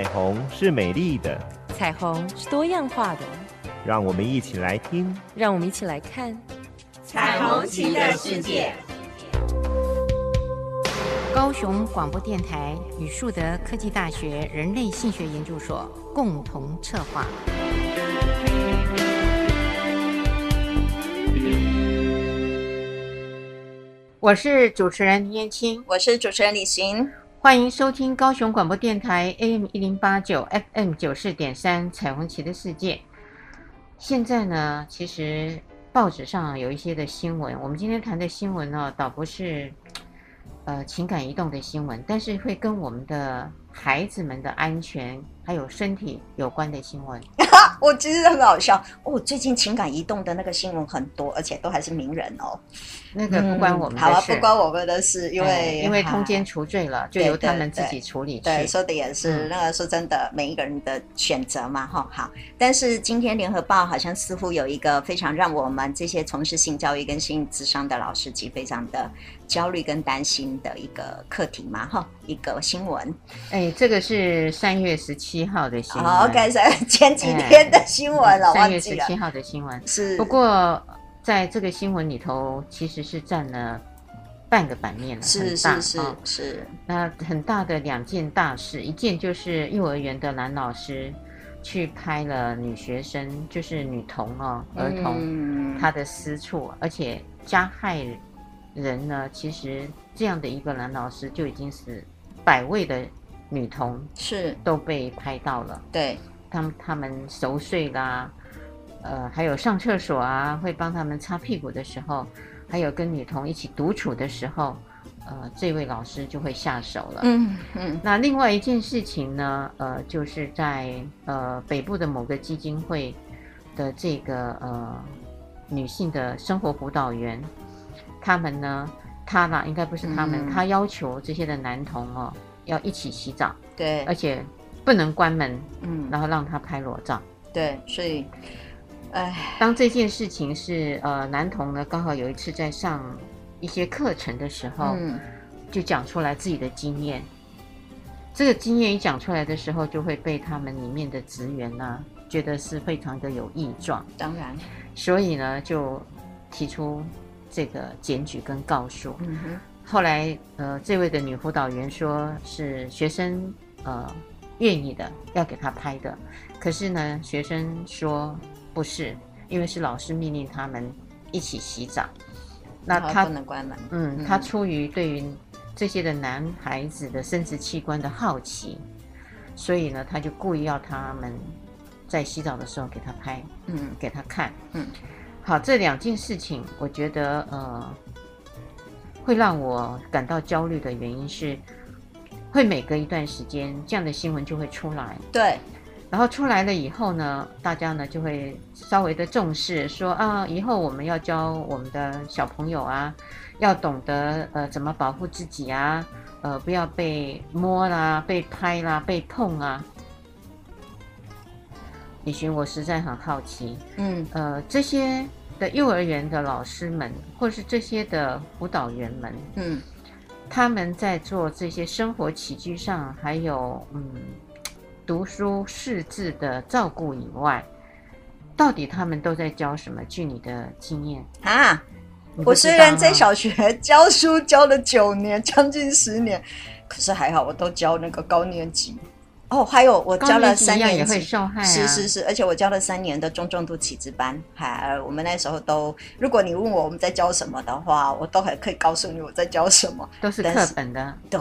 彩虹是美丽的，彩虹是多样化的。让我们一起来听，让我们一起来看彩虹旗的世界。高雄广播电台与树德科技大学人类性学研究所共同策划。我是主持人倪燕青，我是主持人李行。欢迎收听高雄广播电台 AM 一零八九 FM 九四点三《彩虹旗的世界》。现在呢，其实报纸上有一些的新闻，我们今天谈的新闻呢，倒不是呃情感移动的新闻，但是会跟我们的孩子们的安全还有身体有关的新闻。我其实很好笑哦，最近情感移动的那个新闻很多，而且都还是名人哦。那个不关我们的事，好啊，不关我们的事，因为因为通奸除罪了，就由他们自己处理。对，说的也是，那个说真的，每一个人的选择嘛，哈，好。但是今天联合报好像似乎有一个非常让我们这些从事性教育跟性智商的老师及非常的焦虑跟担心的一个课题嘛，哈，一个新闻。哎，这个是三月十七号的新闻。好，OK，前几天。的新闻了，三月十七号的新闻是。不过，在这个新闻里头，其实是占了半个版面了，是是是是。那很大的两件大事，一件就是幼儿园的男老师去拍了女学生，就是女童哦，儿童，她的私处，嗯、而且加害人呢，其实这样的一个男老师就已经是百位的女童是都被拍到了，对。他们他们熟睡啦，呃，还有上厕所啊，会帮他们擦屁股的时候，还有跟女童一起独处的时候，呃，这位老师就会下手了。嗯嗯。那另外一件事情呢，呃，就是在呃北部的某个基金会的这个呃女性的生活辅导员，他们呢，他呢，应该不是他们，嗯、他要求这些的男童哦要一起洗澡，对，而且。不能关门，嗯，然后让他拍裸照，对，所以，哎，当这件事情是呃男童呢，刚好有一次在上一些课程的时候，嗯，就讲出来自己的经验，这个经验一讲出来的时候，就会被他们里面的职员呢、啊、觉得是非常的有异状，当然，所以呢就提出这个检举跟告诉，嗯哼，后来呃这位的女辅导员说是学生呃。愿意的要给他拍的，可是呢，学生说不是，因为是老师命令他们一起洗澡。那他不能关门。嗯，嗯他出于对于这些的男孩子的生殖器官的好奇，所以呢，他就故意要他们在洗澡的时候给他拍，嗯，给他看，嗯。好，这两件事情，我觉得呃，会让我感到焦虑的原因是。会每隔一段时间，这样的新闻就会出来。对，然后出来了以后呢，大家呢就会稍微的重视，说啊，以后我们要教我们的小朋友啊，要懂得呃怎么保护自己啊，呃不要被摸啦、被拍啦、被碰啊。李寻，我实在很好奇，嗯，呃，这些的幼儿园的老师们，或是这些的辅导员们，嗯。他们在做这些生活起居上，还有嗯，读书识字的照顾以外，到底他们都在教什么？据你的经验啊，我虽然在小学教书教了九年，将近十年，可是还好，我都教那个高年级。哦，还有我教了三年，也会受害啊，是是是，而且我教了三年的中重度起智班，还我们那时候都，如果你问我我们在教什么的话，我都还可以告诉你我在教什么，都是课本的，对。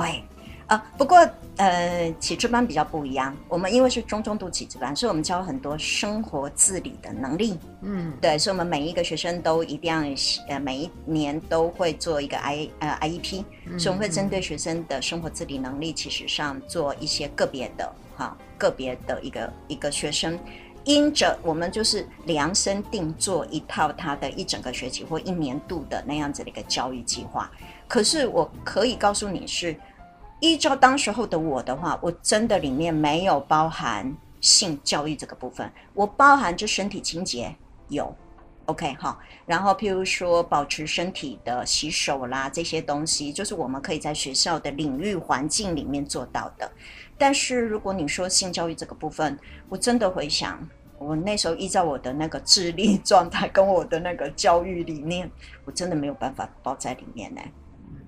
啊，不过呃，启智班比较不一样。我们因为是中重度启智班，所以我们教很多生活自理的能力。嗯，对，所以我们每一个学生都一定要呃，每一年都会做一个 I 呃 IEP，嗯，所以我们会针对学生的生活自理能力，其实上做一些个别的哈，个别的一个一个学生，因着我们就是量身定做一套他的一整个学期或一年度的那样子的一个教育计划。可是我可以告诉你是。依照当时候的我的话，我真的里面没有包含性教育这个部分，我包含着身体清洁有，OK 好，然后譬如说保持身体的洗手啦这些东西，就是我们可以在学校的领域环境里面做到的。但是如果你说性教育这个部分，我真的回想，我那时候依照我的那个智力 状态跟我的那个教育理念，我真的没有办法包在里面呢，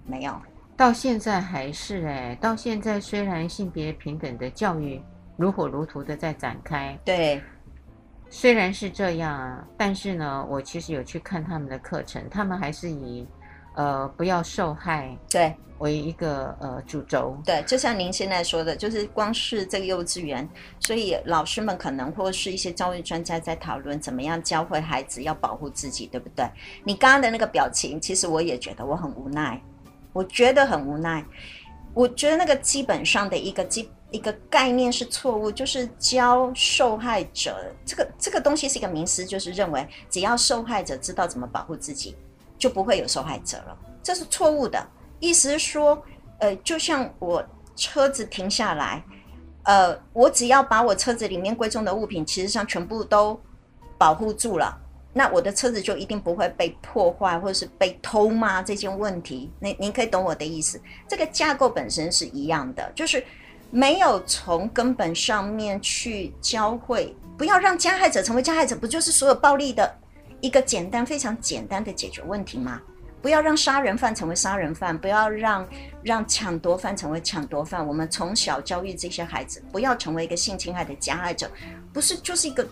没有。到现在还是哎，到现在虽然性别平等的教育如火如荼的在展开，对，虽然是这样啊，但是呢，我其实有去看他们的课程，他们还是以。呃，不要受害，对，为一个呃主轴，对，就像您现在说的，就是光是这个幼稚园，所以老师们可能或是一些教育专家在讨论怎么样教会孩子要保护自己，对不对？你刚刚的那个表情，其实我也觉得我很无奈，我觉得很无奈，我觉得那个基本上的一个基一个概念是错误，就是教受害者这个这个东西是一个迷思，就是认为只要受害者知道怎么保护自己。就不会有受害者了，这是错误的。意思是说，呃，就像我车子停下来，呃，我只要把我车子里面贵重的物品，其实上全部都保护住了，那我的车子就一定不会被破坏或者是被偷吗？这件问题，你你可以懂我的意思。这个架构本身是一样的，就是没有从根本上面去教会，不要让加害者成为加害者，不就是所有暴力的？一个简单、非常简单的解决问题吗？不要让杀人犯成为杀人犯，不要让让抢夺犯成为抢夺犯。我们从小教育这些孩子，不要成为一个性侵害的加害者，不是就是一个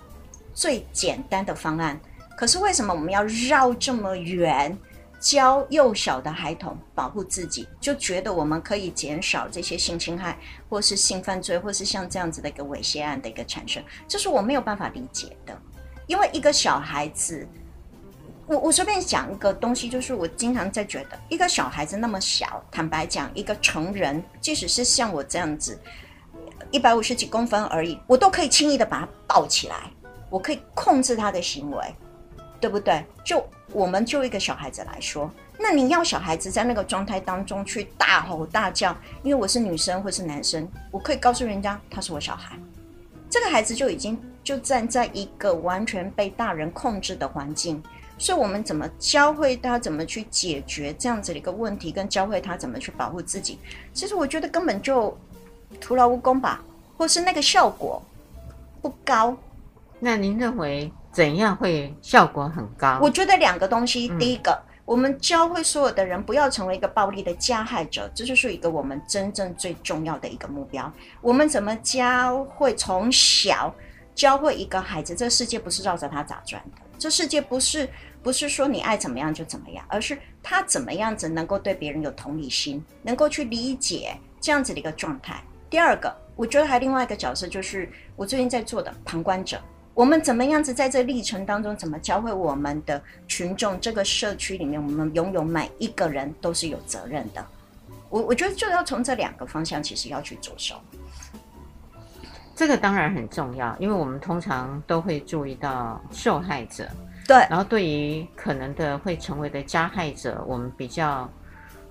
最简单的方案？可是为什么我们要绕这么远，教幼小的孩童保护自己，就觉得我们可以减少这些性侵害，或是性犯罪，或是像这样子的一个猥亵案的一个产生？这是我没有办法理解的，因为一个小孩子。我我随便讲一个东西，就是我经常在觉得，一个小孩子那么小，坦白讲，一个成人，即使是像我这样子，一百五十几公分而已，我都可以轻易的把他抱起来，我可以控制他的行为，对不对？就我们就一个小孩子来说，那你要小孩子在那个状态当中去大吼大叫，因为我是女生或是男生，我可以告诉人家他是我小孩，这个孩子就已经就站在一个完全被大人控制的环境。所以，我们怎么教会他怎么去解决这样子的一个问题，跟教会他怎么去保护自己？其实我觉得根本就徒劳无功吧，或是那个效果不高。那您认为怎样会效果很高？我觉得两个东西，第一个，嗯、我们教会所有的人不要成为一个暴力的加害者，这就是一个我们真正最重要的一个目标。我们怎么教会从小教会一个孩子，这个世界不是绕着他打转的，这世界不是。不是说你爱怎么样就怎么样，而是他怎么样子能够对别人有同理心，能够去理解这样子的一个状态。第二个，我觉得还另外一个角色就是我最近在做的旁观者。我们怎么样子在这历程当中，怎么教会我们的群众，这个社区里面，我们拥有每一个人都是有责任的。我我觉得就要从这两个方向，其实要去着手。这个当然很重要，因为我们通常都会注意到受害者。对，然后对于可能的会成为的加害者，我们比较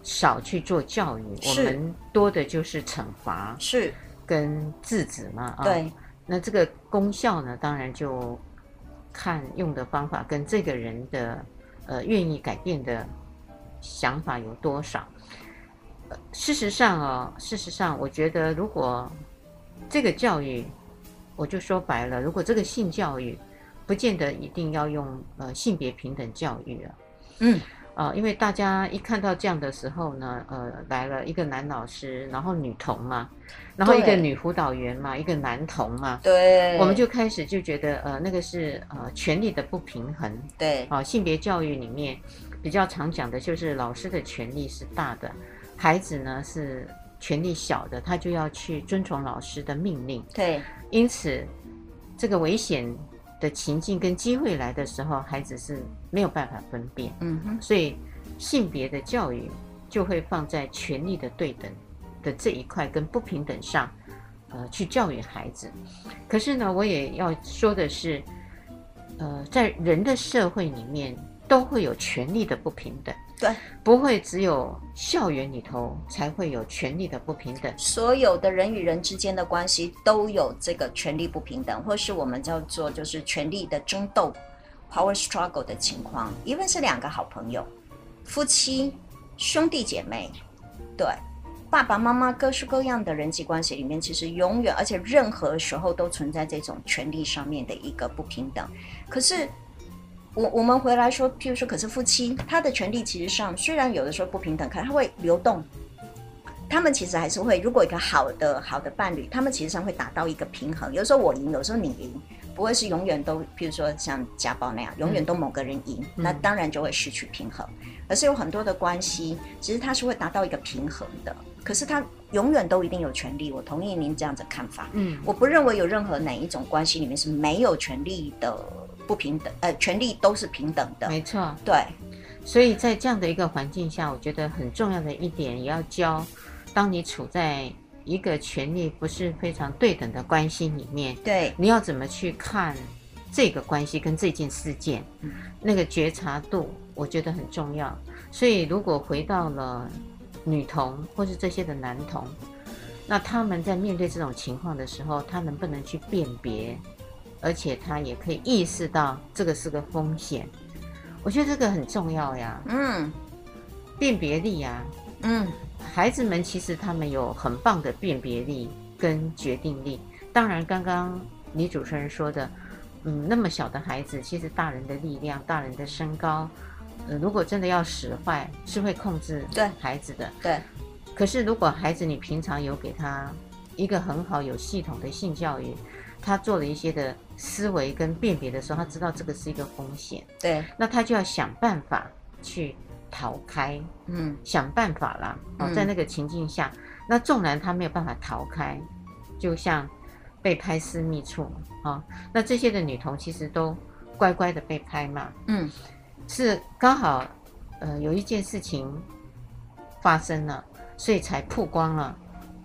少去做教育，我们多的就是惩罚，是跟制止嘛。对、哦，那这个功效呢，当然就看用的方法跟这个人的呃愿意改变的想法有多少。呃，事实上啊、哦，事实上，我觉得如果这个教育，我就说白了，如果这个性教育。不见得一定要用呃性别平等教育啊，嗯、呃，因为大家一看到这样的时候呢，呃，来了一个男老师，然后女童嘛，然后一个女辅导员嘛，一个男童嘛，对，我们就开始就觉得呃那个是呃权力的不平衡，对，啊、呃，性别教育里面比较常讲的就是老师的权力是大的，孩子呢是权力小的，他就要去遵从老师的命令，对，因此这个危险。的情境跟机会来的时候，孩子是没有办法分辨，嗯哼，所以性别的教育就会放在权力的对等的这一块跟不平等上，呃，去教育孩子。可是呢，我也要说的是，呃，在人的社会里面都会有权力的不平等。对，不会只有校园里头才会有权力的不平等。所有的人与人之间的关系都有这个权力不平等，或是我们叫做就是权力的争斗 （power struggle） 的情况。因为是两个好朋友、夫妻、兄弟姐妹，对，爸爸妈妈各式各样的人际关系里面，其实永远而且任何时候都存在这种权利上面的一个不平等。可是我我们回来说，譬如说，可是夫妻他的权利其实上虽然有的时候不平等，可是他会流动。他们其实还是会，如果一个好的好的伴侣，他们其实上会达到一个平衡。有时候我赢，有时候你赢，不会是永远都，譬如说像家暴那样，永远都某个人赢，嗯、那当然就会失去平衡。而是有很多的关系，其实它是会达到一个平衡的。可是他永远都一定有权利。我同意您这样子看法。嗯，我不认为有任何哪一种关系里面是没有权利的不平等，呃，权利都是平等的。没错，对。所以在这样的一个环境下，我觉得很重要的一点也要教。当你处在一个权利不是非常对等的关系里面，对，你要怎么去看这个关系跟这件事件？嗯，那个觉察度，我觉得很重要。所以，如果回到了女童或是这些的男童，那他们在面对这种情况的时候，他能不能去辨别，而且他也可以意识到这个是个风险？我觉得这个很重要呀。嗯，辨别力呀。嗯。孩子们其实他们有很棒的辨别力跟决定力。当然，刚刚女主持人说的，嗯，那么小的孩子，其实大人的力量、大人的身高，呃，如果真的要使坏，是会控制对孩子的。对。可是，如果孩子你平常有给他一个很好有系统的性教育，他做了一些的思维跟辨别的时候，他知道这个是一个风险。对。那他就要想办法去。逃开，嗯，想办法啦。哦，在那个情境下，嗯、那纵然他没有办法逃开，就像被拍私密处啊、哦，那这些的女童其实都乖乖的被拍嘛，嗯，是刚好，呃，有一件事情发生了，所以才曝光了，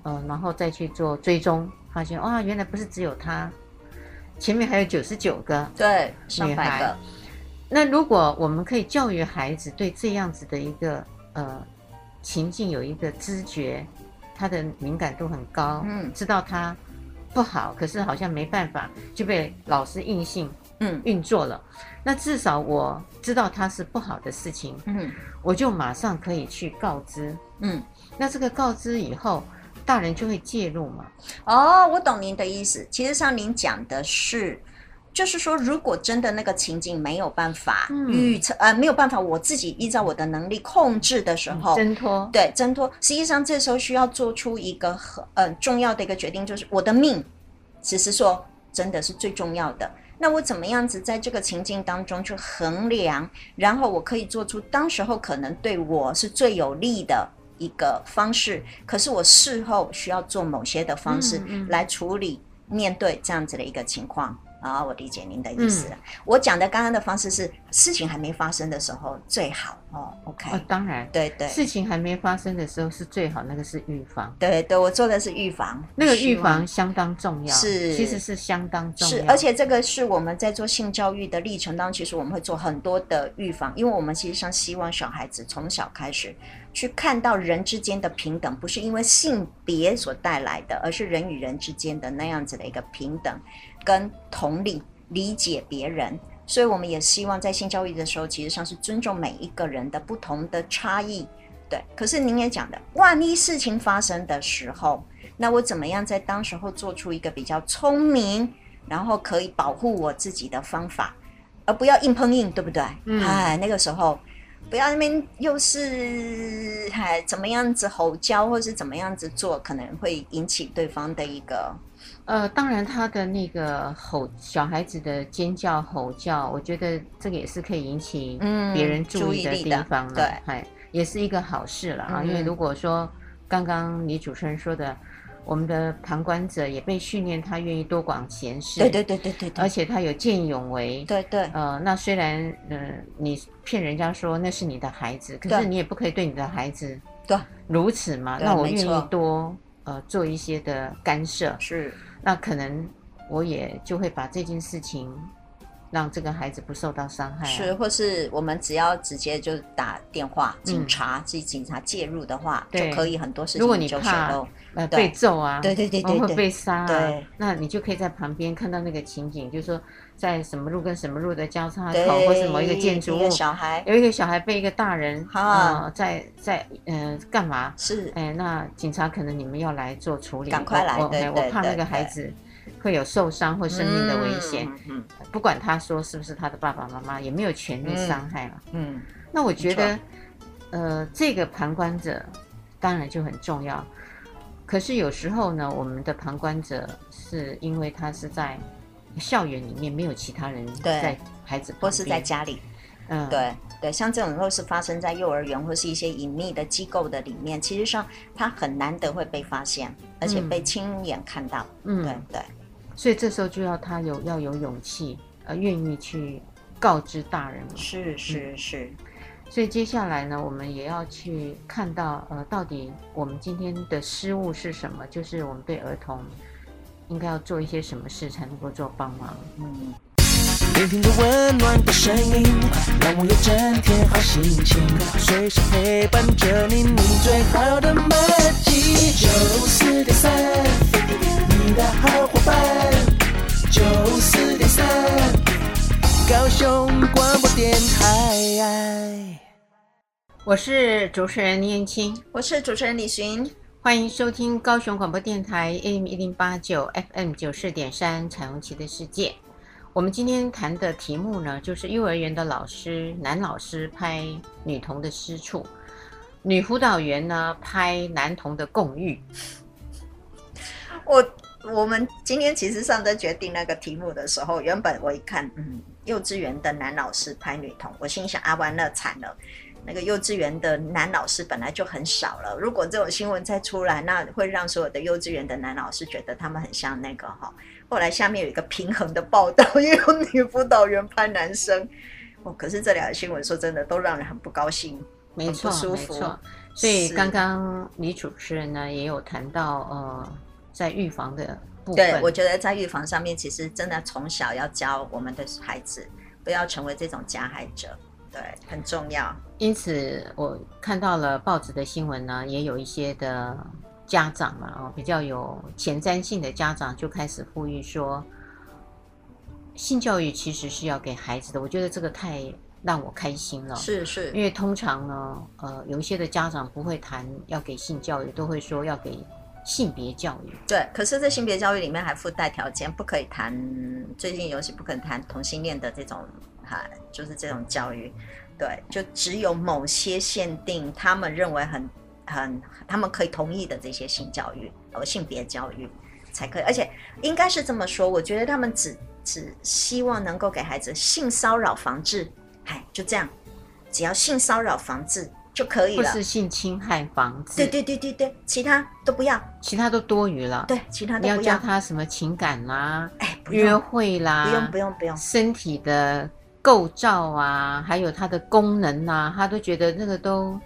呃，然后再去做追踪，发现哇，原来不是只有她，前面还有九十九个，对，上百个。那如果我们可以教育孩子对这样子的一个呃情境有一个知觉，他的敏感度很高，嗯，知道他不好，可是好像没办法就被老师硬性嗯。运作了。嗯，那至少我知道他是不好的事情，嗯，我就马上可以去告知，嗯，那这个告知以后，大人就会介入嘛。哦，我懂您的意思。其实像您讲的是。就是说，如果真的那个情境没有办法预测，嗯、呃，没有办法我自己依照我的能力控制的时候，挣脱，对，挣脱。实际上，这时候需要做出一个很呃重要的一个决定，就是我的命，只是说真的是最重要的。那我怎么样子在这个情境当中去衡量，然后我可以做出当时候可能对我是最有利的一个方式，可是我事后需要做某些的方式来处理面对这样子的一个情况。啊、哦，我理解您的意思。嗯、我讲的刚刚的方式是事情还没发生的时候最好哦。OK，哦，当然，对对，事情还没发生的时候是最好，那个是预防。对对，我做的是预防，那个预防相当重要，是其实是相当重要。是，而且这个是我们在做性教育的历程当中，其实我们会做很多的预防，因为我们其实上希望小孩子从小开始去看到人之间的平等，不是因为性别所带来的，而是人与人之间的那样子的一个平等。跟同理理解别人，所以我们也希望在性教育的时候，其实上是尊重每一个人的不同的差异。对，可是您也讲的，万一事情发生的时候，那我怎么样在当时候做出一个比较聪明，然后可以保护我自己的方法，而不要硬碰硬，对不对？嗯，哎，那个时候不要那边又是哎怎么样子吼叫，或是怎么样子做，可能会引起对方的一个。呃，当然，他的那个吼小孩子的尖叫吼叫，我觉得这个也是可以引起别人注意的地方了，嗯、对，也是一个好事了啊。嗯、因为如果说刚刚你主持人说的，我们的旁观者也被训练，他愿意多管闲事，对对对对对，而且他有见义勇为，对对，呃，那虽然呃你骗人家说那是你的孩子，可是你也不可以对你的孩子对。如此嘛，那我愿意多呃做一些的干涉，是。那可能我也就会把这件事情让这个孩子不受到伤害、啊。是，或是我们只要直接就打电话，警察，自己、嗯、警察介入的话，就可以很多事情。如果你怕呃被揍啊，对对对对，会被杀啊，对，那你就可以在旁边看到那个情景，就是说在什么路跟什么路的交叉口，或是某一个建筑物，小孩有一个小孩被一个大人啊、呃，在在嗯、呃、干嘛？是，哎，那警察可能你们要来做处理，赶快来，我怕那个孩子。会有受伤或生命的危险，嗯嗯、不管他说是不是他的爸爸妈妈，也没有权利伤害了。嗯，嗯那我觉得，呃，这个旁观者当然就很重要。可是有时候呢，我们的旁观者是因为他是在校园里面，没有其他人在孩子或是在家里。嗯，对对，像这种若是发生在幼儿园或是一些隐秘的机构的里面，其实上他很难得会被发现，而且被亲眼看到。嗯，对对。所以这时候就要他有要有勇气，呃，愿意去告知大人。是是是。所以接下来呢，我们也要去看到，呃，到底我们今天的失误是什么？就是我们对儿童应该要做一些什么事才能够做帮忙。嗯。聆听着温暖的声音，让我有整天好心情，随时陪伴着你，你最好的默契。九四点三。你的好伙伴，九四点三，高雄广播电台。我是主持人倪燕青，我是主持人李寻，欢迎收听高雄广播电台 AM 一零八九 FM 九四点三彩虹旗的世界。我们今天谈的题目呢，就是幼儿园的老师，男老师拍女童的私处，女辅导员呢拍男童的共浴。我。我们今天其实上在决定那个题目的时候，原本我一看，嗯，幼稚园的男老师拍女童，我心想啊，完了惨了，那个幼稚园的男老师本来就很少了，如果这种新闻再出来，那会让所有的幼稚园的男老师觉得他们很像那个哈。后来下面有一个平衡的报道，也有女辅导员拍男生，哦，可是这两个新闻说真的都让人很不高兴，没错，不舒服。没错，所以刚刚李主持人呢也有谈到呃。在预防的部分，对，我觉得在预防上面，其实真的从小要教我们的孩子，不要成为这种加害者，对，很重要。因此，我看到了报纸的新闻呢，也有一些的家长嘛，哦，比较有前瞻性的家长就开始呼吁说，性教育其实是要给孩子的。我觉得这个太让我开心了，是是，因为通常呢，呃，有一些的家长不会谈要给性教育，都会说要给。性别教育对，可是，在性别教育里面还附带条件，不可以谈。最近尤其不可以谈同性恋的这种，哈，就是这种教育。对，就只有某些限定，他们认为很很，他们可以同意的这些性教育，和性别教育才可以。而且应该是这么说，我觉得他们只只希望能够给孩子性骚扰防治，嗨，就这样，只要性骚扰防治。就可以了，不是性侵害防治。对对对对对，其他都不要，其他都多余了。对，其他都不要。你要教他什么情感啦，哎，约会啦，不用不用不用。身体的构造啊，还有它的功能啊，他都觉得那个都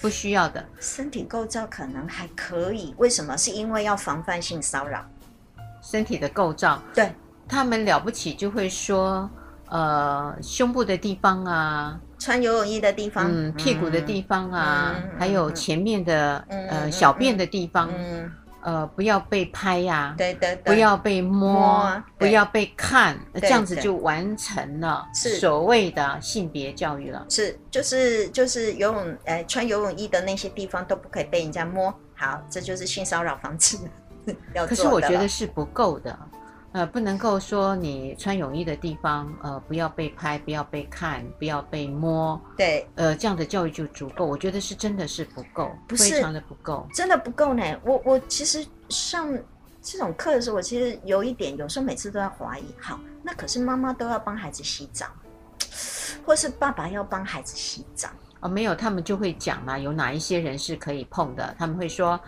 不需要的。身体构造可能还可以，为什么？是因为要防范性骚扰。身体的构造，对，他们了不起就会说，呃，胸部的地方啊。穿游泳衣的地方，嗯，屁股的地方啊，嗯、还有前面的、嗯、呃小便的地方，嗯、呃，不要被拍呀、啊，对对对，不要被摸，摸不要被看，这样子就完成了所谓的性别教育了。是，就是就是游泳，呃，穿游泳衣的那些地方都不可以被人家摸。好，这就是性骚扰防治。可是我觉得是不够的。呃，不能够说你穿泳衣的地方，呃，不要被拍，不要被看，不要被摸。对，呃，这样的教育就足够。我觉得是真的是不够，不非常的不够，真的不够呢。我我其实上这种课的时候，我其实有一点，有时候每次都要怀疑。好，那可是妈妈都要帮孩子洗澡，或是爸爸要帮孩子洗澡？哦，没有，他们就会讲嘛，有哪一些人是可以碰的？他们会说。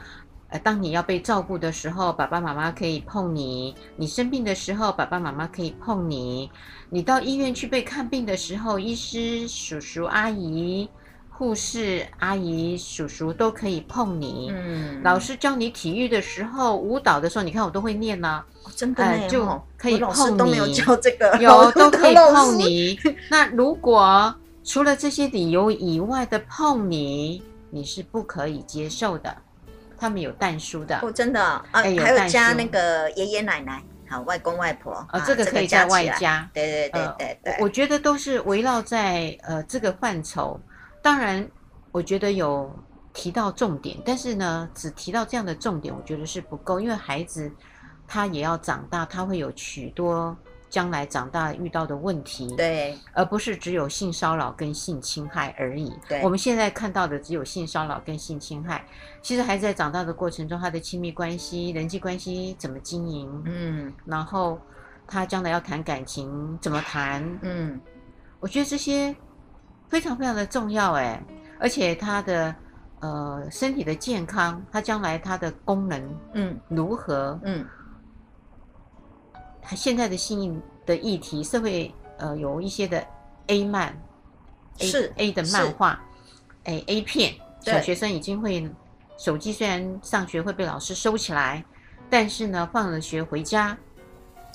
当你要被照顾的时候，爸爸妈妈可以碰你；你生病的时候，爸爸妈妈可以碰你；你到医院去被看病的时候，医师叔叔阿姨护士阿姨、叔叔都可以碰你。嗯，老师教你体育的时候、舞蹈的时候，你看我都会念呢、啊哦，真的、呃、就可以碰你。老师都没有教这个，有 都可以碰你。那如果除了这些理由以外的碰你，你是不可以接受的。他们有但书的哦，真的啊，还有加那个爷爷奶奶。好，外公外婆啊、哦，这个可以在外加。对对对对对、呃，我觉得都是围绕在呃这个范畴。当然，我觉得有提到重点，但是呢，只提到这样的重点，我觉得是不够，因为孩子他也要长大，他会有许多。将来长大遇到的问题，对，而不是只有性骚扰跟性侵害而已。对，我们现在看到的只有性骚扰跟性侵害。其实孩子在长大的过程中，他的亲密关系、人际关系怎么经营？嗯，然后他将来要谈感情怎么谈？嗯，我觉得这些非常非常的重要哎，而且他的呃身体的健康，他将来他的功能嗯如何嗯。嗯现在的性的议题，社会呃有一些的 A 漫，是 A 的漫画，哎 A 片，小学生已经会手机，虽然上学会被老师收起来，但是呢，放了学回家，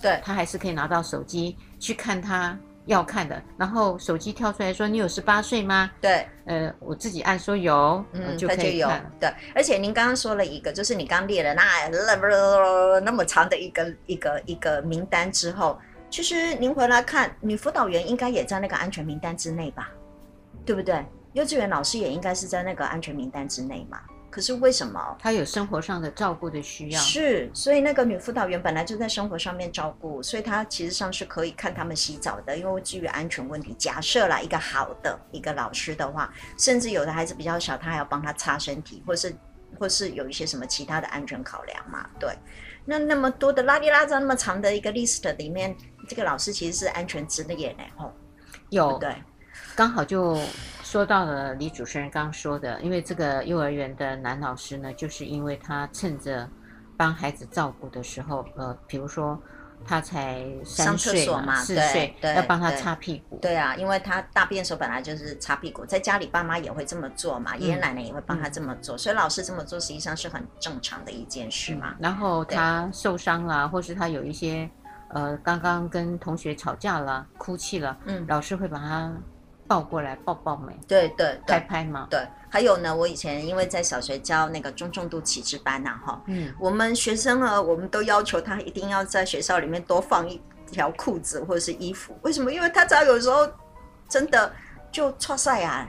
对，他还是可以拿到手机去看他要看的，然后手机跳出来说：“你有十八岁吗？”对，呃，我自己按说有，嗯，就可以看。对，而且您刚刚说了一个，就是你刚列了那那么长的一个一个一个名单之后，其实您回来看，女辅导员应该也在那个安全名单之内吧？对不对？幼稚园老师也应该是在那个安全名单之内嘛？可是为什么他有生活上的照顾的需要？是，所以那个女辅导员本来就在生活上面照顾，所以她其实上是可以看他们洗澡的。因为基于安全问题，假设啦，一个好的一个老师的话，甚至有的孩子比较小，他还要帮他擦身体，或是或是有一些什么其他的安全考量嘛？对。那那么多的拉里拉杂那么长的一个 list 里面，这个老师其实是安全之列呢？吼，有对，刚好就。说到了李主持人刚刚说的，因为这个幼儿园的男老师呢，就是因为他趁着帮孩子照顾的时候，呃，比如说他才三岁嘛，四岁，要帮他擦屁股。对啊，因为他大便的时候本来就是擦屁股，在家里爸妈也会这么做嘛，嗯、爷爷奶奶也会帮他这么做，嗯、所以老师这么做实际上是很正常的一件事嘛。嗯、然后他受伤了，或是他有一些呃，刚刚跟同学吵架了，哭泣了，嗯，老师会把他。抱过来抱抱没？对对，拍拍嘛？对，还有呢，我以前因为在小学教那个中重度启智班呐，哈，嗯，我们学生呢，我们都要求他一定要在学校里面多放一条裤子或者是衣服，为什么？因为他只要有时候真的就挫赛啊，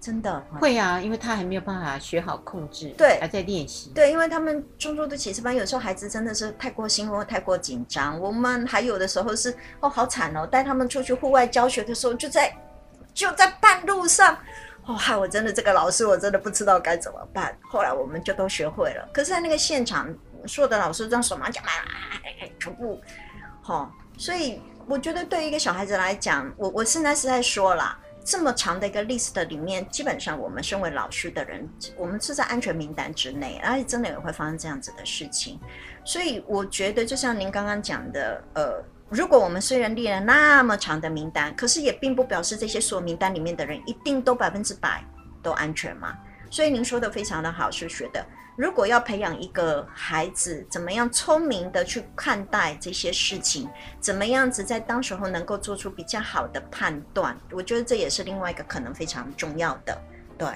真的会啊，因为他还没有办法学好控制，对，还在练习，对，因为他们中重度启智班有时候孩子真的是太过兴奋或太过紧张，我们还有的时候是哦好惨哦，带他们出去户外教学的时候就在。就在半路上，哦，害我真的这个老师，我真的不知道该怎么办。后来我们就都学会了。可是，在那个现场，所有的老师这样手忙脚乱，全部，哦，所以我觉得对于一个小孩子来讲，我我现在是在说啦，这么长的一个 list 里面，基本上我们身为老师的人，我们是在安全名单之内，而且真的也会发生这样子的事情。所以我觉得，就像您刚刚讲的，呃。如果我们虽然列了那么长的名单，可是也并不表示这些所有名单里面的人一定都百分之百都安全嘛。所以您说的非常的好，是觉得如果要培养一个孩子怎么样聪明的去看待这些事情，怎么样子在当时候能够做出比较好的判断，我觉得这也是另外一个可能非常重要的，对。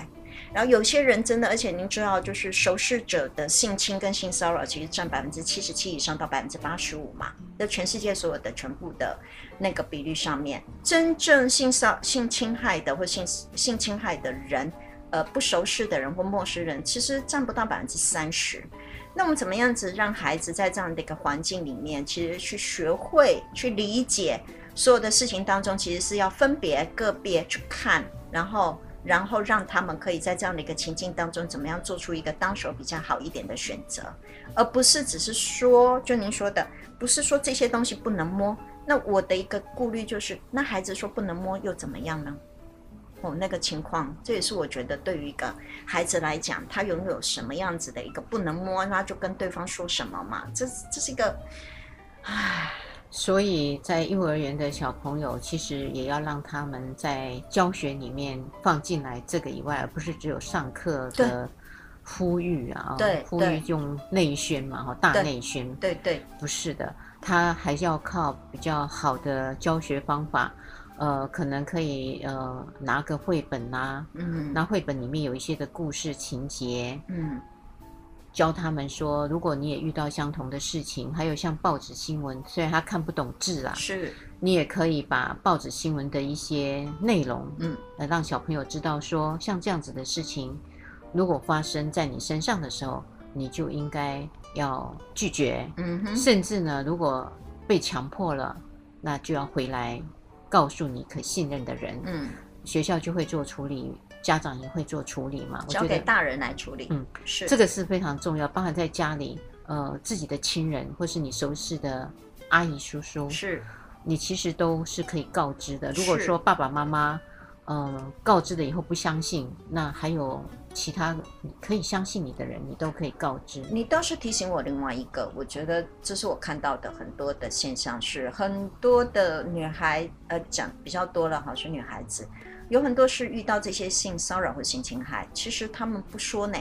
然后有些人真的，而且您知道，就是熟识者的性侵跟性骚扰，其实占百分之七十七以上到百分之八十五嘛。在全世界所有的全部的那个比率上面，真正性骚性侵害的或性性侵害的人，呃，不熟识的人或陌生人，其实占不到百分之三十。那我们怎么样子让孩子在这样的一个环境里面，其实去学会去理解所有的事情当中，其实是要分别个别去看，然后。然后让他们可以在这样的一个情境当中，怎么样做出一个当手比较好一点的选择，而不是只是说，就您说的，不是说这些东西不能摸。那我的一个顾虑就是，那孩子说不能摸又怎么样呢？哦，那个情况，这也是我觉得对于一个孩子来讲，他拥有什么样子的一个不能摸，那就跟对方说什么嘛。这这是一个，唉，所以在幼儿园的小朋友，其实也要让他们在教学里面放进来这个以外，而不是只有上课的呼吁啊，对，呼吁用内宣嘛，哈，大内宣，对对，不是的，他还是要靠比较好的教学方法。呃，可能可以呃拿个绘本啊，嗯，那绘本里面有一些的故事情节，嗯，教他们说，如果你也遇到相同的事情，还有像报纸新闻，虽然他看不懂字啊，是，你也可以把报纸新闻的一些内容，嗯，来让小朋友知道说，像这样子的事情，如果发生在你身上的时候，你就应该要拒绝，嗯哼，甚至呢，如果被强迫了，那就要回来。告诉你可信任的人，嗯，学校就会做处理，家长也会做处理嘛。交给大人来处理，嗯，是这个是非常重要。包含在家里，呃，自己的亲人或是你熟悉的阿姨叔叔，是，你其实都是可以告知的。如果说爸爸妈妈，嗯、呃，告知了以后不相信，那还有。其他可以相信你的人，你都可以告知。你倒是提醒我另外一个，我觉得这是我看到的很多的现象，是很多的女孩，呃，讲比较多了哈，是女孩子，有很多是遇到这些性骚扰或性侵害，其实他们不说呢，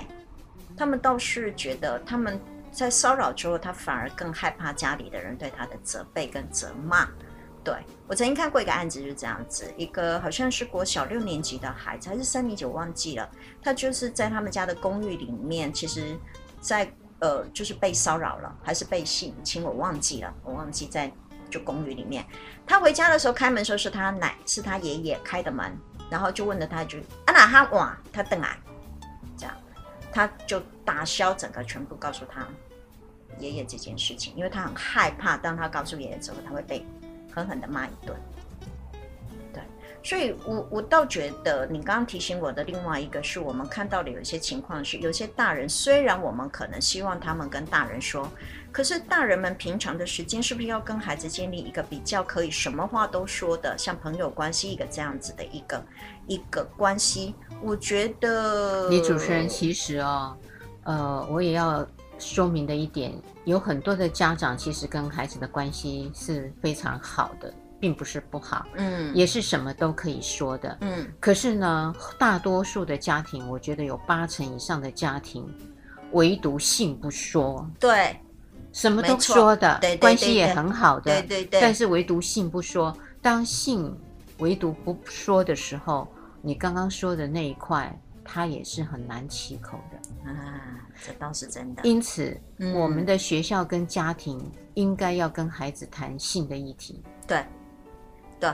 他们倒是觉得他们在骚扰之后，他反而更害怕家里的人对他的责备跟责骂。对，我曾经看过一个案子，就是这样子，一个好像是国小六年级的孩子，还是三年级，我忘记了。他就是在他们家的公寓里面，其实在，在呃，就是被骚扰了，还是被性侵，我忘记了，我忘记在就公寓里面。他回家的时候开门的时候是他奶，是他爷爷开的门，然后就问了他一句：“啊那他哇？”他瞪啊，这样，他就打消整个全部告诉他爷爷这件事情，因为他很害怕，当他告诉爷爷之后，他会被。狠狠的骂一顿，对，所以我我倒觉得你刚刚提醒我的另外一个是我们看到的有一些情况是，有些大人虽然我们可能希望他们跟大人说，可是大人们平常的时间是不是要跟孩子建立一个比较可以什么话都说的，像朋友关系一个这样子的一个一个关系？我觉得，李主持人其实哦，呃，我也要。说明的一点，有很多的家长其实跟孩子的关系是非常好的，并不是不好，嗯，也是什么都可以说的，嗯。可是呢，大多数的家庭，我觉得有八成以上的家庭，唯独性不说，对，什么都说的，对，对，对，对，关系也很好的，对对对。但是唯独性不说，当性唯独不说的时候，你刚刚说的那一块。他也是很难启口的啊，这倒是真的。因此，嗯、我们的学校跟家庭应该要跟孩子谈性的议题。对，对，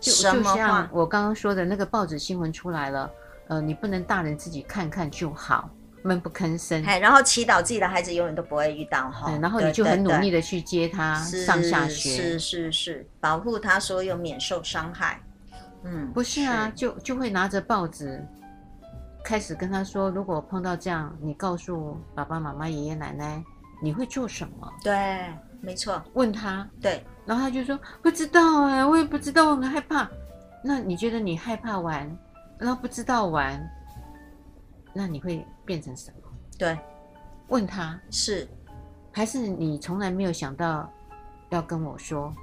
就就像我刚刚说的那个报纸新闻出来了，呃，你不能大人自己看看就好，闷不吭声，然后祈祷自己的孩子永远都不会遇到哈，然后你就很努力的去接他上下学，是是是，是，保护他所有免受伤害。嗯，不是啊，是就就会拿着报纸。开始跟他说，如果碰到这样，你告诉爸爸妈妈、爷爷奶奶，你会做什么？对，没错。问他，对，然后他就说不知道哎，我也不知道，我很害怕。那你觉得你害怕玩，然后不知道玩，那你会变成什么？对，问他是，还是你从来没有想到要跟我说？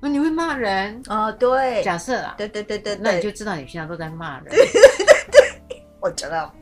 那你会骂人哦？对，假设啊，对对对对，那你就知道你平常都在骂人。对 我觉得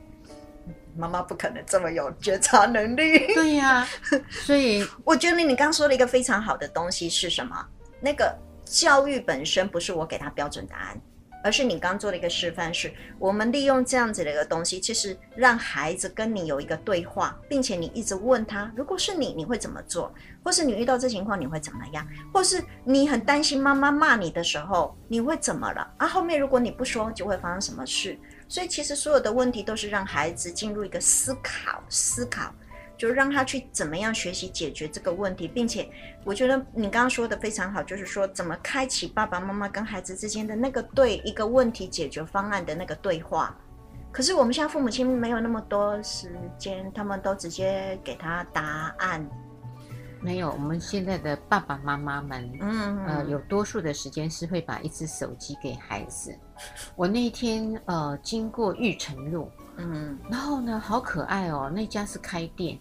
妈妈不可能这么有觉察能力。对呀、啊，所以我觉得你刚刚说了一个非常好的东西是什么？那个教育本身不是我给他标准答案，而是你刚做了一个示范，是我们利用这样子的一个东西，其实让孩子跟你有一个对话，并且你一直问他，如果是你，你会怎么做？或是你遇到这情况，你会怎么样？或是你很担心妈妈骂你的时候，你会怎么了？啊，后面如果你不说，就会发生什么事？所以其实所有的问题都是让孩子进入一个思考，思考，就让他去怎么样学习解决这个问题，并且我觉得你刚刚说的非常好，就是说怎么开启爸爸妈妈跟孩子之间的那个对一个问题解决方案的那个对话。可是我们现在父母亲没有那么多时间，他们都直接给他答案。没有，我们现在的爸爸妈妈们，嗯，呃，有多数的时间是会把一只手机给孩子。我那一天呃经过玉成路，嗯，然后呢，好可爱哦，那家是开店，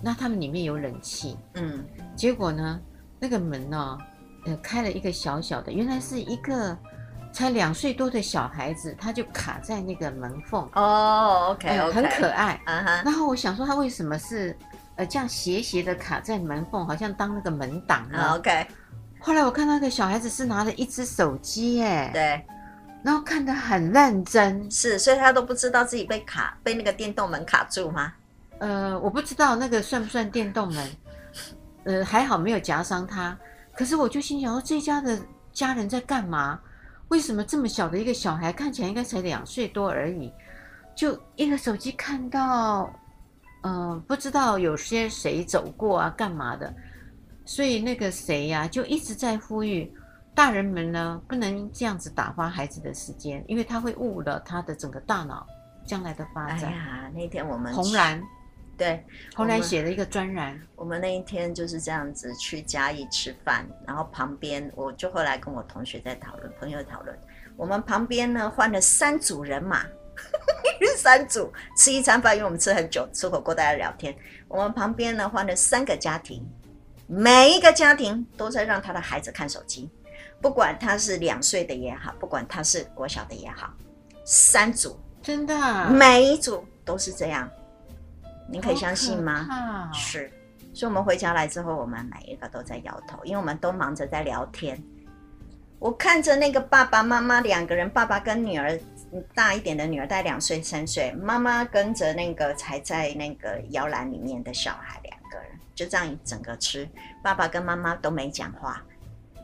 那他们里面有冷气，嗯，结果呢，那个门呢，呃，开了一个小小的，原来是一个才两岁多的小孩子，他就卡在那个门缝。哦，OK，很可爱。然后我想说，他为什么是呃这样斜斜的卡在门缝，好像当那个门挡呢？OK。后来我看到那个小孩子是拿了一只手机，哎，对，然后看得很认真，是，所以他都不知道自己被卡，被那个电动门卡住吗？呃，我不知道那个算不算电动门，呃，还好没有夹伤他。可是我就心想说，这家的家人在干嘛？为什么这么小的一个小孩，看起来应该才两岁多而已，就一个手机看到，嗯、呃，不知道有些谁走过啊，干嘛的？所以那个谁呀、啊，就一直在呼吁大人们呢，不能这样子打发孩子的时间，因为他会误了他的整个大脑将来的发展。哎呀，那天我们红蓝，对，红蓝写了一个专栏。我们那一天就是这样子去嘉义吃饭，然后旁边我就后来跟我同学在讨论，朋友讨论，我们旁边呢换了三组人马，三 组吃一餐饭，因为我们吃很久，吃火锅大家聊天。我们旁边呢换了三个家庭。每一个家庭都在让他的孩子看手机，不管他是两岁的也好，不管他是国小的也好，三组真的，啊，每一组都是这样，您可以相信吗？是，所以我们回家来之后，我们每一个都在摇头，因为我们都忙着在聊天。我看着那个爸爸妈妈两个人，爸爸跟女儿大一点的女儿大概两岁三岁，妈妈跟着那个才在那个摇篮里面的小孩两个人。就这样一整个吃，爸爸跟妈妈都没讲话，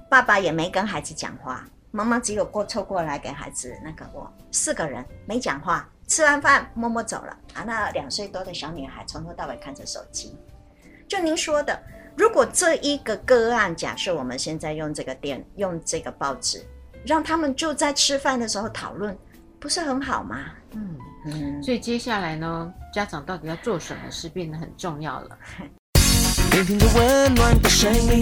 爸爸也没跟孩子讲话，妈妈只有过凑过来给孩子那个我四个人没讲话，吃完饭默默走了。啊，那两岁多的小女孩从头到尾看着手机。就您说的，如果这一个个案，假设我们现在用这个电，用这个报纸，让他们就在吃饭的时候讨论，不是很好吗？嗯嗯。所以接下来呢，家长到底要做什么事变得很重要了。聆听着温暖的声音，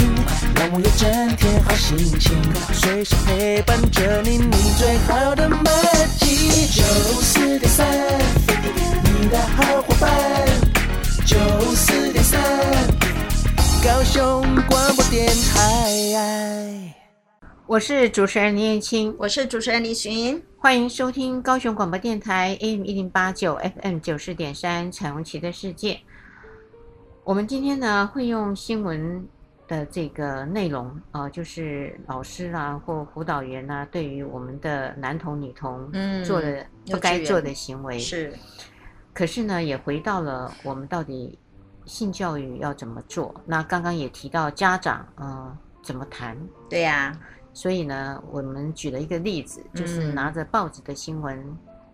让我有整天好心情，随时陪伴着你，你最好的默契。九四点三，你的好伙伴。九四点三，高雄广播电台。我是主持人林彦青，我是主持人李寻，欢迎收听高雄广播电台 AM 一零八九 FM 九四点三彩虹旗的世界。我们今天呢，会用新闻的这个内容，呃，就是老师啦或辅导员啊，对于我们的男童女童做的不该做的行为、嗯、是，可是呢，也回到了我们到底性教育要怎么做？那刚刚也提到家长，呃，怎么谈？对呀、啊，所以呢，我们举了一个例子，就是拿着报纸的新闻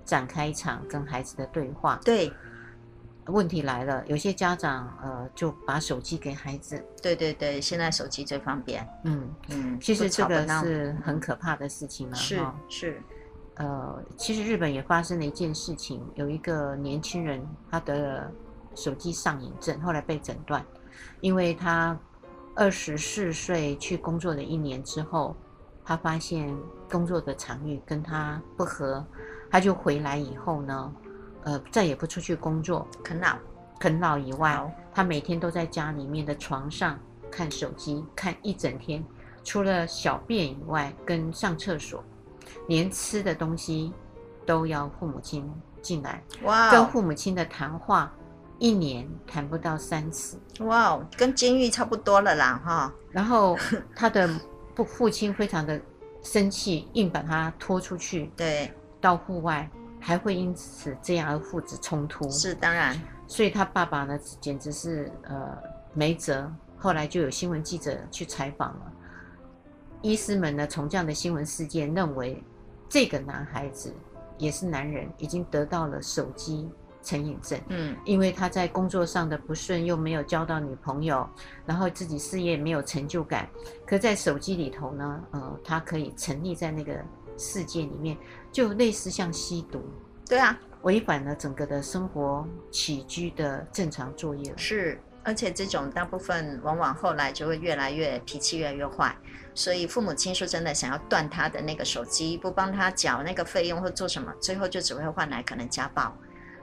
展开一场跟孩子的对话。对。问题来了，有些家长呃就把手机给孩子。对对对，现在手机最方便。嗯嗯，其实这个是很可怕的事情嘛。是是，呃，其实日本也发生了一件事情，有一个年轻人他得了手机上瘾症，后来被诊断，因为他二十四岁去工作了一年之后，他发现工作的场域跟他不合，他就回来以后呢。呃，再也不出去工作，啃老，啃老以外，他每天都在家里面的床上看手机，看一整天，除了小便以外，跟上厕所，连吃的东西都要父母亲进来。哇，跟父母亲的谈话，一年谈不到三次。哇，跟监狱差不多了啦，哈。然后他的父父亲非常的生气，硬把他拖出去，对，到户外。还会因此这样而父子冲突，是当然。所以他爸爸呢，简直是呃没辙。后来就有新闻记者去采访了，医师们呢，从这样的新闻事件认为，这个男孩子也是男人，已经得到了手机成瘾症。嗯，因为他在工作上的不顺，又没有交到女朋友，然后自己事业没有成就感，可在手机里头呢，呃，他可以沉溺在那个。世界里面就类似像吸毒，对啊，违反了整个的生活起居的正常作业。是，而且这种大部分往往后来就会越来越脾气越来越坏，所以父母亲说真的想要断他的那个手机，不帮他缴那个费用或做什么，最后就只会换来可能家暴，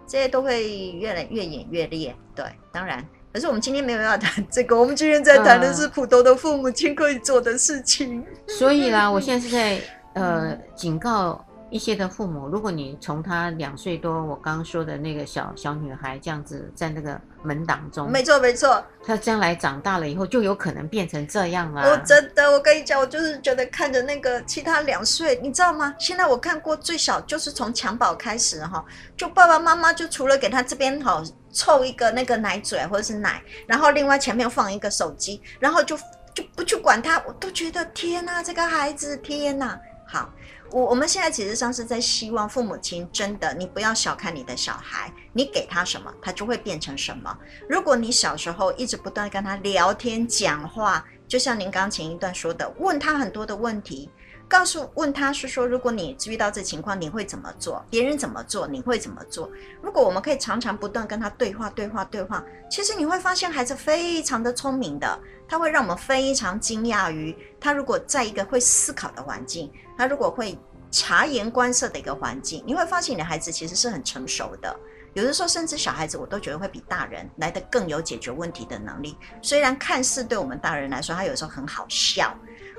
这些都会越来越演越烈。对，当然可是我们今天没有要谈这个，我们今天在谈的是普通的父母亲可以做的事情。所以啦，我现在是在呃警告。一些的父母，如果你从他两岁多，我刚刚说的那个小小女孩这样子在那个门档中，没错没错，她将来长大了以后就有可能变成这样啊！我真的，我跟你讲，我就是觉得看着那个其他两岁，你知道吗？现在我看过最小就是从襁褓开始哈，就爸爸妈妈就除了给他这边好凑一个那个奶嘴或者是奶，然后另外前面放一个手机，然后就就不去管他，我都觉得天哪，这个孩子天哪，好。我我们现在其实上是在希望父母亲真的，你不要小看你的小孩，你给他什么，他就会变成什么。如果你小时候一直不断跟他聊天讲话，就像您刚前一段说的，问他很多的问题，告诉问他是说，如果你遇到这情况，你会怎么做？别人怎么做，你会怎么做？如果我们可以常常不断跟他对话、对话、对话，其实你会发现孩子非常的聪明的，他会让我们非常惊讶于他如果在一个会思考的环境。他如果会察言观色的一个环境，你会发现你的孩子其实是很成熟的。有的时候，甚至小孩子我都觉得会比大人来得更有解决问题的能力。虽然看似对我们大人来说，他有时候很好笑，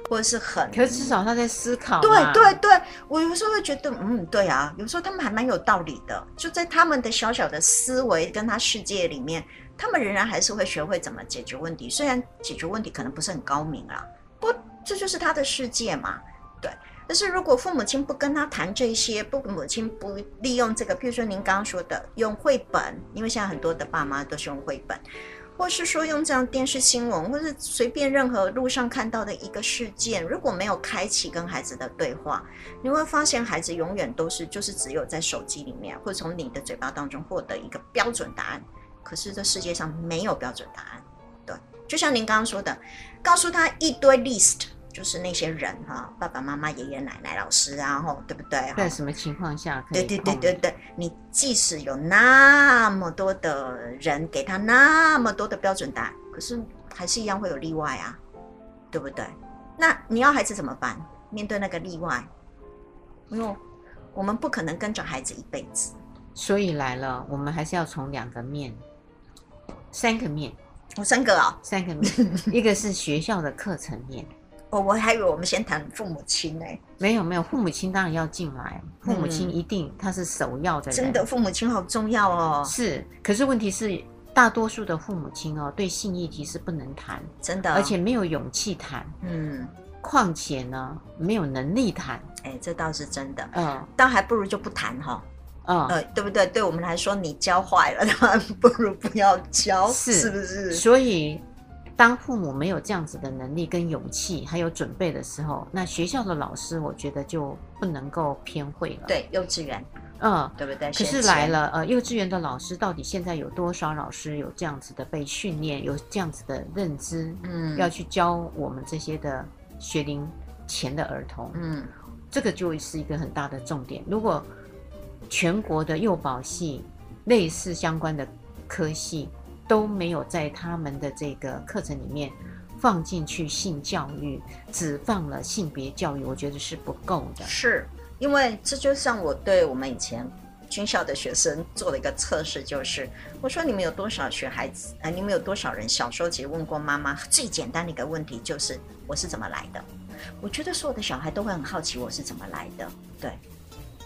或者是很，可是至少他在思考。对对对，我有时候会觉得，嗯，对啊，有时候他们还蛮有道理的。就在他们的小小的思维跟他世界里面，他们仍然还是会学会怎么解决问题。虽然解决问题可能不是很高明啊，不这就是他的世界嘛，对。可是，如果父母亲不跟他谈这些，父母亲不利用这个，譬如说您刚刚说的用绘本，因为现在很多的爸妈都是用绘本，或是说用这样电视新闻，或是随便任何路上看到的一个事件，如果没有开启跟孩子的对话，你会发现孩子永远都是就是只有在手机里面，或从你的嘴巴当中获得一个标准答案。可是这世界上没有标准答案，对，就像您刚刚说的，告诉他一堆 list。就是那些人哈，爸爸妈妈、爷爷奶奶、老师啊，吼，对不对？在什么情况下可以？对对对对对，你即使有那么多的人给他那么多的标准答案，可是还是一样会有例外啊，对不对？那你要孩子怎么办？面对那个例外，因为我们不可能跟着孩子一辈子。所以来了，我们还是要从两个面、三个面，我三个啊，三个面，一个是学校的课程面。哦，我还以为我们先谈父母亲呢。没有没有，父母亲当然要进来，父母亲一定他是首要的人。真的，父母亲好重要哦。是，可是问题是，大多数的父母亲哦，对性议题是不能谈，真的，而且没有勇气谈。嗯，况且呢，没有能力谈。哎，这倒是真的。嗯，倒还不如就不谈哈。嗯，呃，对不对？对我们来说，你教坏了，那 不如不要教，是，是不是？所以。当父母没有这样子的能力跟勇气，还有准备的时候，那学校的老师，我觉得就不能够偏会了。对，幼稚园，嗯，对不对？可是来了，呃，幼稚园的老师到底现在有多少老师有这样子的被训练，有这样子的认知？嗯，要去教我们这些的学龄前的儿童，嗯，这个就是一个很大的重点。如果全国的幼保系类似相关的科系，都没有在他们的这个课程里面放进去性教育，只放了性别教育，我觉得是不够的。是因为这就像我对我们以前军校的学生做了一个测试，就是我说你们有多少学孩子啊？你们有多少人小时候其实问过妈妈最简单的一个问题，就是我是怎么来的？我觉得所有的小孩都会很好奇我是怎么来的。对。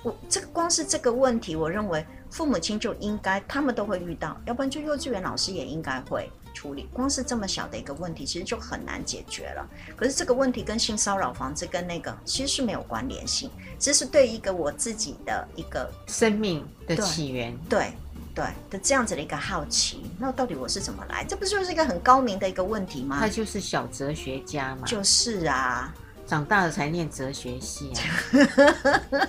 我这个光是这个问题，我认为父母亲就应该，他们都会遇到，要不然就幼稚园老师也应该会处理。光是这么小的一个问题，其实就很难解决了。可是这个问题跟性骚扰防治跟那个其实是没有关联性，这是对一个我自己的一个生命的起源，对对，对的这样子的一个好奇，那到底我是怎么来？这不就是一个很高明的一个问题吗？他就是小哲学家嘛，就是啊。长大了才念哲学系啊！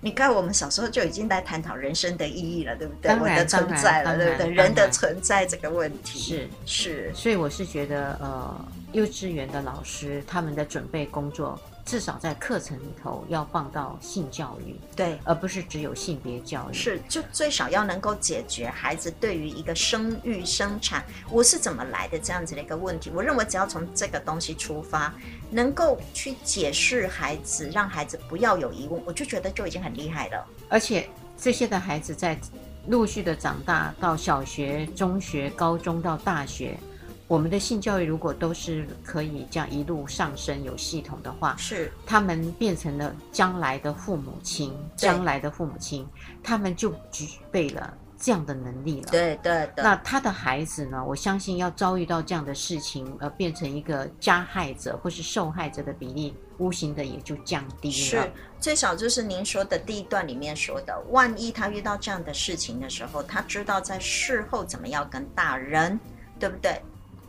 你看，我们小时候就已经在探讨人生的意义了，对不对？我的存在了，对不对？人的存在这个问题是是，所以我是觉得，呃，幼稚园的老师他们的准备工作。至少在课程里头要放到性教育，对，而不是只有性别教育。是，就最少要能够解决孩子对于一个生育、生产，我是怎么来的这样子的一个问题。我认为只要从这个东西出发，能够去解释孩子，让孩子不要有疑问，我就觉得就已经很厉害了。而且这些的孩子在陆续的长大到小学、中学、高中到大学，我们的性教育如果都是可以这样一路上升、有系统的话，是他们变成了将来的父母亲，将来的父母亲，他们就具备了。这样的能力了，对对对。那他的孩子呢？我相信要遭遇到这样的事情，而变成一个加害者或是受害者的比例，无形的也就降低了。是，最少就是您说的第一段里面说的，万一他遇到这样的事情的时候，他知道在事后怎么样跟大人，对不对？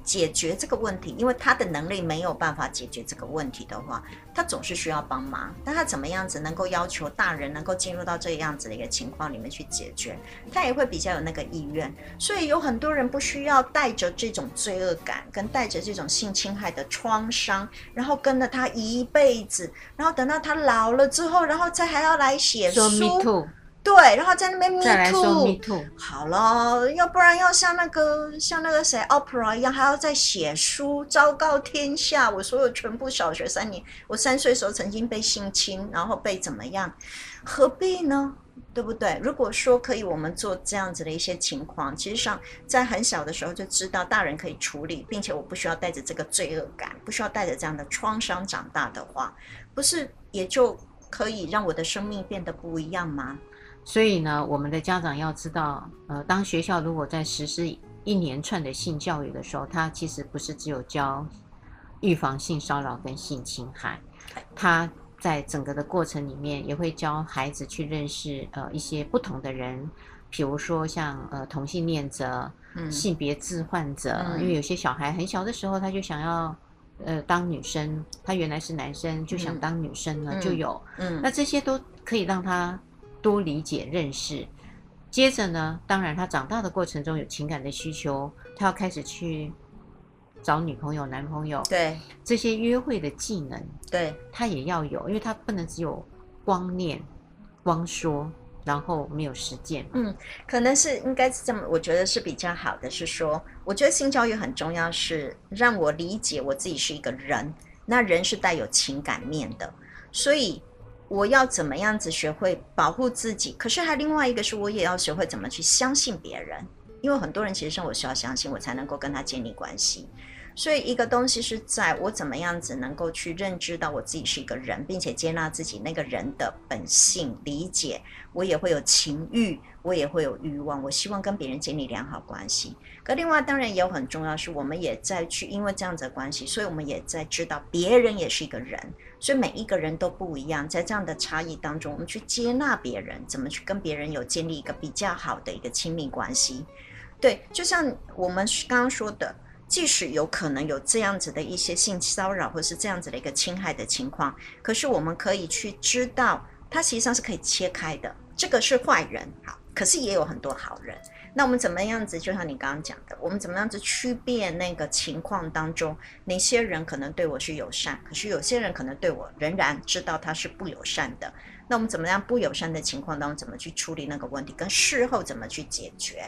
解决这个问题，因为他的能力没有办法解决这个问题的话，他总是需要帮忙。但他怎么样子能够要求大人能够进入到这样子的一个情况里面去解决，他也会比较有那个意愿。所以有很多人不需要带着这种罪恶感，跟带着这种性侵害的创伤，然后跟了他一辈子，然后等到他老了之后，然后再还要来写书。对，然后在那边 me too, me too，好了，要不然要像那个像那个谁 Oprah 一样，还要再写书昭告天下，我所有全部小学三年，我三岁时候曾经被性侵，然后被怎么样，何必呢？对不对？如果说可以，我们做这样子的一些情况，其实上在很小的时候就知道大人可以处理，并且我不需要带着这个罪恶感，不需要带着这样的创伤长大的话，不是也就可以让我的生命变得不一样吗？所以呢，我们的家长要知道，呃，当学校如果在实施一连串的性教育的时候，它其实不是只有教预防性骚扰跟性侵害，它在整个的过程里面也会教孩子去认识呃一些不同的人，比如说像呃同性恋者、嗯、性别置换者、嗯，因为有些小孩很小的时候他就想要呃当女生，他原来是男生就想当女生呢，嗯、就有，嗯，那这些都可以让他。多理解认识，接着呢，当然他长大的过程中有情感的需求，他要开始去找女朋友、男朋友，对这些约会的技能，对他也要有，因为他不能只有光念、光说，然后没有实践。嗯，可能是应该是这么，我觉得是比较好的，是说，我觉得性教育很重要，是让我理解我自己是一个人，那人是带有情感面的，所以。我要怎么样子学会保护自己？可是还另外一个是，我也要学会怎么去相信别人，因为很多人其实生活需要相信，我才能够跟他建立关系。所以一个东西是在我怎么样子能够去认知到我自己是一个人，并且接纳自己那个人的本性，理解我也会有情欲，我也会有欲望，我希望跟别人建立良好关系。可另外当然也有很重要是，我们也在去因为这样子的关系，所以我们也在知道别人也是一个人。所以每一个人都不一样，在这样的差异当中，我们去接纳别人，怎么去跟别人有建立一个比较好的一个亲密关系？对，就像我们刚刚说的，即使有可能有这样子的一些性骚扰或是这样子的一个侵害的情况，可是我们可以去知道，它实际上是可以切开的。这个是坏人，好，可是也有很多好人。那我们怎么样子？就像你刚刚讲的，我们怎么样子区别那个情况当中，哪些人可能对我是友善，可是有些人可能对我仍然知道他是不友善的。那我们怎么样不友善的情况当中，怎么去处理那个问题，跟事后怎么去解决，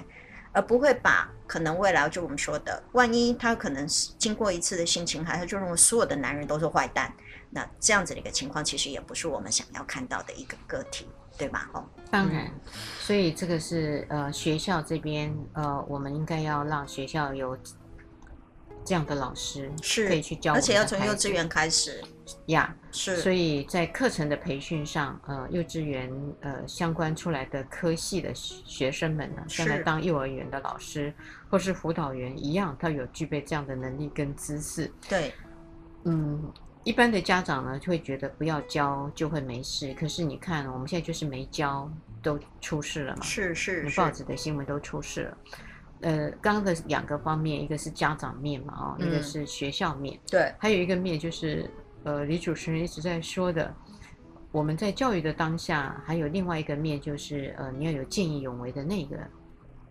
而不会把可能未来就我们说的，万一他可能是经过一次的性侵害，他就认为所有的男人都是坏蛋，那这样子的一个情况，其实也不是我们想要看到的一个个体。对吧？哦，当然，所以这个是呃学校这边呃，我们应该要让学校有这样的老师是可以去教，而且要从幼稚园开始呀。Yeah, 是，所以在课程的培训上，呃，幼稚园呃相关出来的科系的学生们呢，将来当幼儿园的老师或是辅导员一样，他有具备这样的能力跟知识。对，嗯。一般的家长呢，就会觉得不要教就会没事。可是你看，我们现在就是没教都出事了嘛。是是，是，报纸的新闻都出事了。呃，刚刚的两个方面，一个是家长面嘛，哦，嗯，一个是学校面。对，还有一个面就是，呃，李主持人一直在说的，我们在教育的当下，还有另外一个面就是，呃，你要有见义勇为的那个，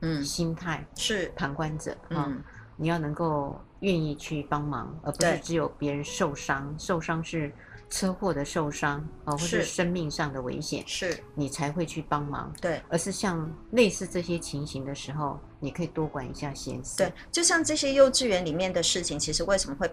嗯，心态是旁观者啊。嗯你要能够愿意去帮忙，而不是只有别人受伤，受伤是车祸的受伤啊，或是生命上的危险，是你才会去帮忙。对，而是像类似这些情形的时候，你可以多管一下闲事。对，就像这些幼稚园里面的事情，其实为什么会？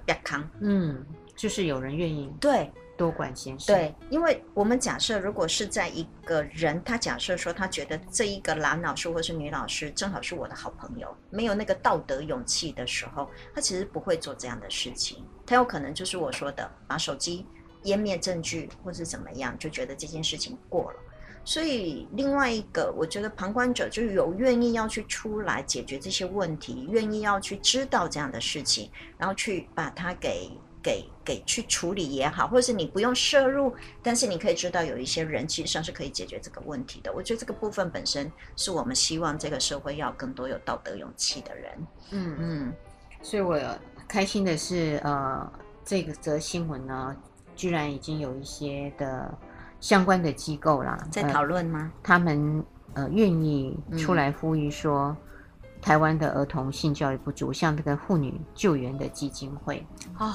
嗯，就是有人愿意。对。多管闲事。对，因为我们假设如果是在一个人，他假设说他觉得这一个男老师或是女老师正好是我的好朋友，没有那个道德勇气的时候，他其实不会做这样的事情。他有可能就是我说的，把手机湮灭证据，或是怎么样，就觉得这件事情过了。所以另外一个，我觉得旁观者就有愿意要去出来解决这些问题，愿意要去知道这样的事情，然后去把它给给给去处理也好，或者是你不用摄入，但是你可以知道有一些人其实上是可以解决这个问题的。我觉得这个部分本身是我们希望这个社会要更多有道德勇气的人。嗯嗯，所以我开心的是，呃，这个则新闻呢，居然已经有一些的。相关的机构啦，在讨论吗？呃、他们呃愿意出来呼吁说，嗯、台湾的儿童性教育不足，像这个妇女救援的基金会啊，哦、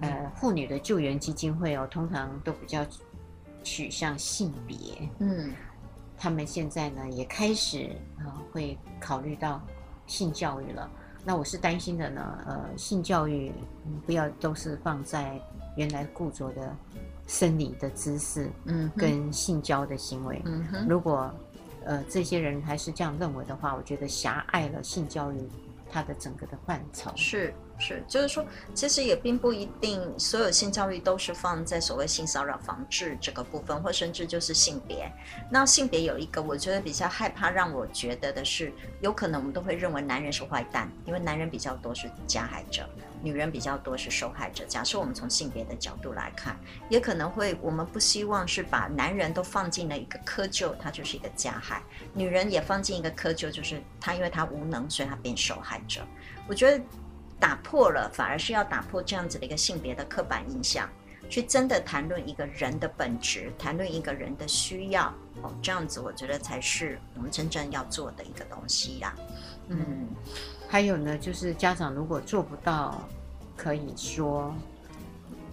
呃，妇女的救援基金会哦，通常都比较取向性别，嗯，他们现在呢也开始啊、呃、会考虑到性教育了。那我是担心的呢，呃，性教育、嗯、不要都是放在原来固着的。生理的姿势，嗯，跟性交的行为，嗯哼，如果，呃，这些人还是这样认为的话，我觉得狭隘了性教育它的整个的范畴。是是，就是说，其实也并不一定所有性教育都是放在所谓性骚扰防治这个部分，或甚至就是性别。那性别有一个，我觉得比较害怕，让我觉得的是，有可能我们都会认为男人是坏蛋，因为男人比较多是加害者。女人比较多是受害者。假设我们从性别的角度来看，也可能会，我们不希望是把男人都放进了一个窠臼，他就是一个加害；女人也放进一个窠臼，就是他因为他无能，所以他变受害者。我觉得打破了，反而是要打破这样子的一个性别的刻板印象，去真的谈论一个人的本质，谈论一个人的需要。哦，这样子我觉得才是我们真正要做的一个东西呀。嗯。嗯还有呢，就是家长如果做不到，可以说，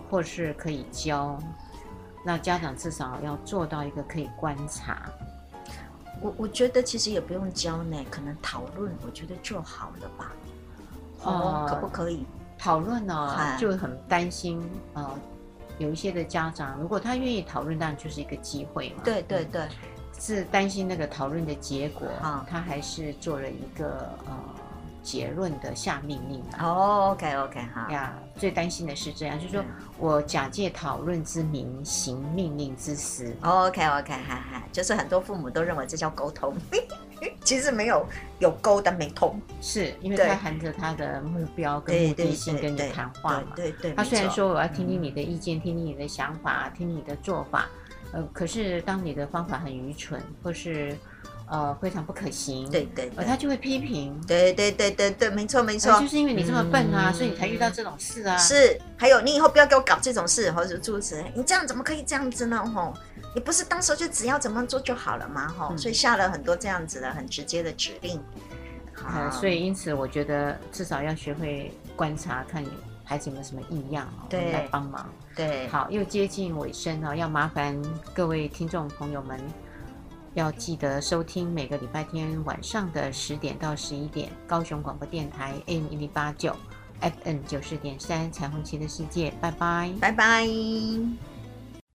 或是可以教，那家长至少要做到一个可以观察。我我觉得其实也不用教呢，可能讨论，我觉得就好了吧。哦，可不可以讨论呢？就很担心呃，有一些的家长，如果他愿意讨论，当然就是一个机会嘛。对对对，是担心那个讨论的结果，啊，他还是做了一个呃。结论的下命令哦，OK OK 哈呀，最担心的是这样，就是说我假借讨论之名行命令之实。OK OK 哈哈，就是很多父母都认为这叫沟通，其实没有有沟但没通，是因为他含着他的目标跟目的性跟你谈话嘛。对对，他虽然说我要听听你的意见，听听你的想法，听你的做法，呃，可是当你的方法很愚蠢或是。呃，非常不可行。对对，而，他就会批评。对对对对对，没错没错。就是因为你这么笨啊，所以你才遇到这种事啊。是，还有你以后不要给我搞这种事，或者诸如此类。你这样怎么可以这样子呢？吼，你不是当时就只要怎么做就好了吗？吼，所以下了很多这样子的很直接的指令。好，所以因此我觉得至少要学会观察，看孩子有没有什么异样，对，来帮忙。对，好，又接近尾声了，要麻烦各位听众朋友们。要记得收听每个礼拜天晚上的十点到十一点，高雄广播电台 AM 一零八九，FM 九四点三，彩虹旗的世界，拜拜，拜拜。